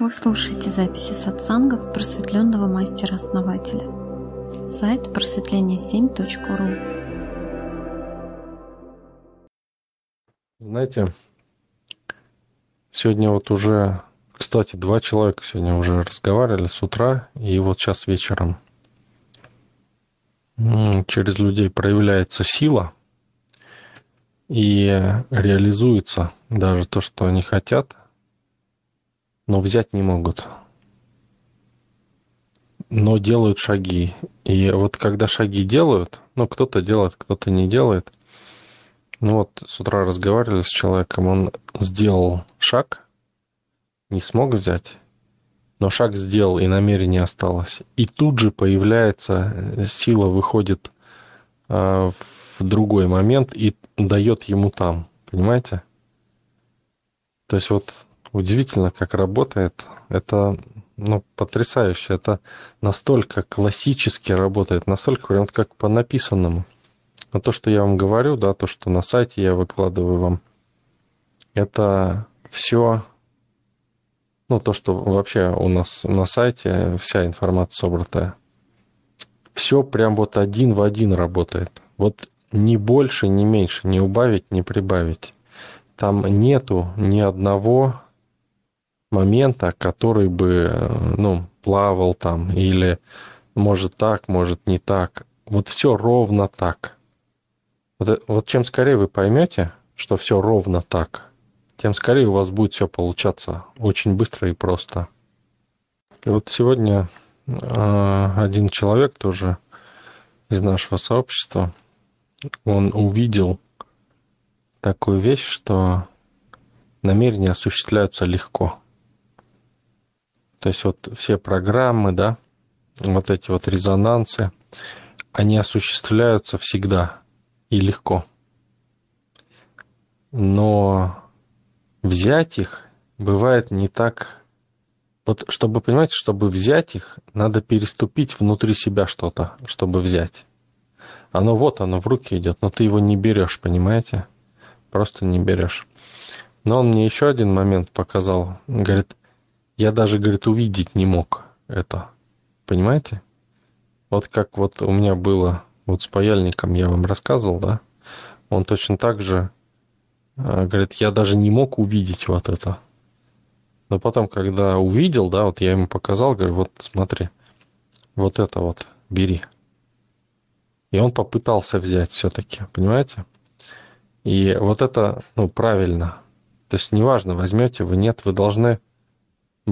Вы слушаете записи сатсангов просветленного мастера-основателя. Сайт просветление7.ру Знаете, сегодня вот уже, кстати, два человека сегодня уже разговаривали с утра и вот сейчас вечером. Через людей проявляется сила и реализуется даже то, что они хотят, но взять не могут. Но делают шаги. И вот когда шаги делают, ну, кто-то делает, кто-то не делает. Ну вот с утра разговаривали с человеком, он сделал шаг, не смог взять, но шаг сделал, и намерение осталось. И тут же появляется сила, выходит э, в другой момент и дает ему там. Понимаете? То есть вот удивительно, как работает. Это ну, потрясающе. Это настолько классически работает, настолько прям как по написанному. Но то, что я вам говорю, да, то, что на сайте я выкладываю вам, это все, ну, то, что вообще у нас на сайте, вся информация собранная, все прям вот один в один работает. Вот ни больше, ни меньше, не убавить, не прибавить. Там нету ни одного момента, который бы, ну, плавал там, или может так, может не так. Вот все ровно так. Вот, вот чем скорее вы поймете, что все ровно так, тем скорее у вас будет все получаться очень быстро и просто. И вот сегодня э, один человек тоже из нашего сообщества, он увидел такую вещь, что намерения осуществляются легко. То есть вот все программы, да, вот эти вот резонансы, они осуществляются всегда и легко. Но взять их бывает не так... Вот чтобы, понимаете, чтобы взять их, надо переступить внутри себя что-то, чтобы взять. Оно вот, оно в руки идет, но ты его не берешь, понимаете? Просто не берешь. Но он мне еще один момент показал. Говорит, я даже, говорит, увидеть не мог это. Понимаете? Вот как вот у меня было вот с паяльником, я вам рассказывал, да? Он точно так же э, говорит, я даже не мог увидеть вот это. Но потом, когда увидел, да, вот я ему показал, говорю, вот смотри, вот это вот бери. И он попытался взять все-таки, понимаете? И вот это, ну, правильно. То есть неважно, возьмете вы, нет, вы должны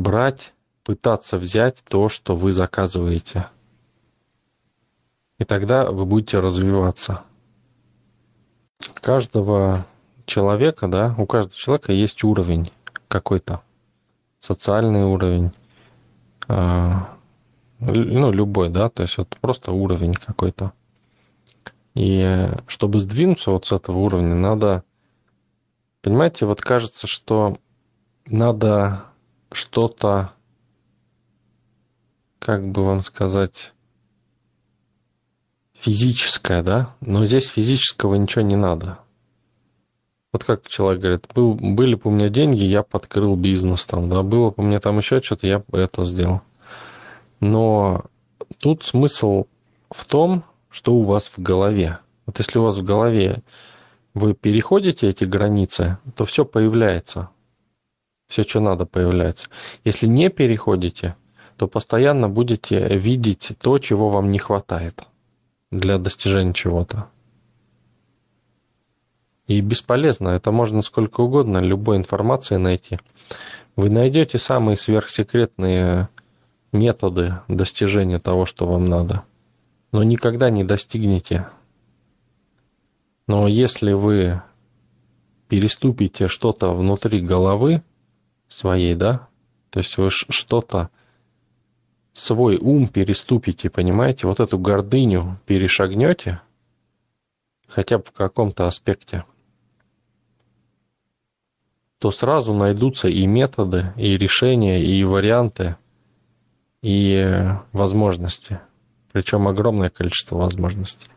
брать, пытаться взять то, что вы заказываете. И тогда вы будете развиваться. Каждого человека, да, у каждого человека есть уровень какой-то, социальный уровень, э, ну, любой, да, то есть вот просто уровень какой-то. И чтобы сдвинуться вот с этого уровня, надо, понимаете, вот кажется, что надо что-то, как бы вам сказать, физическое, да? Но здесь физического ничего не надо. Вот как человек говорит, был, были бы у меня деньги, я подкрыл бизнес там, да, было бы у меня там еще что-то, я бы это сделал. Но тут смысл в том, что у вас в голове. Вот если у вас в голове вы переходите эти границы, то все появляется все, что надо, появляется. Если не переходите, то постоянно будете видеть то, чего вам не хватает для достижения чего-то. И бесполезно, это можно сколько угодно, любой информации найти. Вы найдете самые сверхсекретные методы достижения того, что вам надо, но никогда не достигнете. Но если вы переступите что-то внутри головы, своей, да? То есть вы что-то, свой ум переступите, понимаете? Вот эту гордыню перешагнете, хотя бы в каком-то аспекте, то сразу найдутся и методы, и решения, и варианты, и возможности. Причем огромное количество возможностей.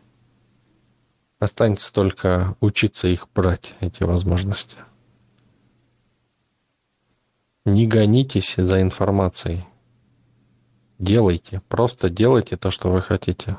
Останется только учиться их брать, эти возможности. Не гонитесь за информацией. Делайте, просто делайте то, что вы хотите.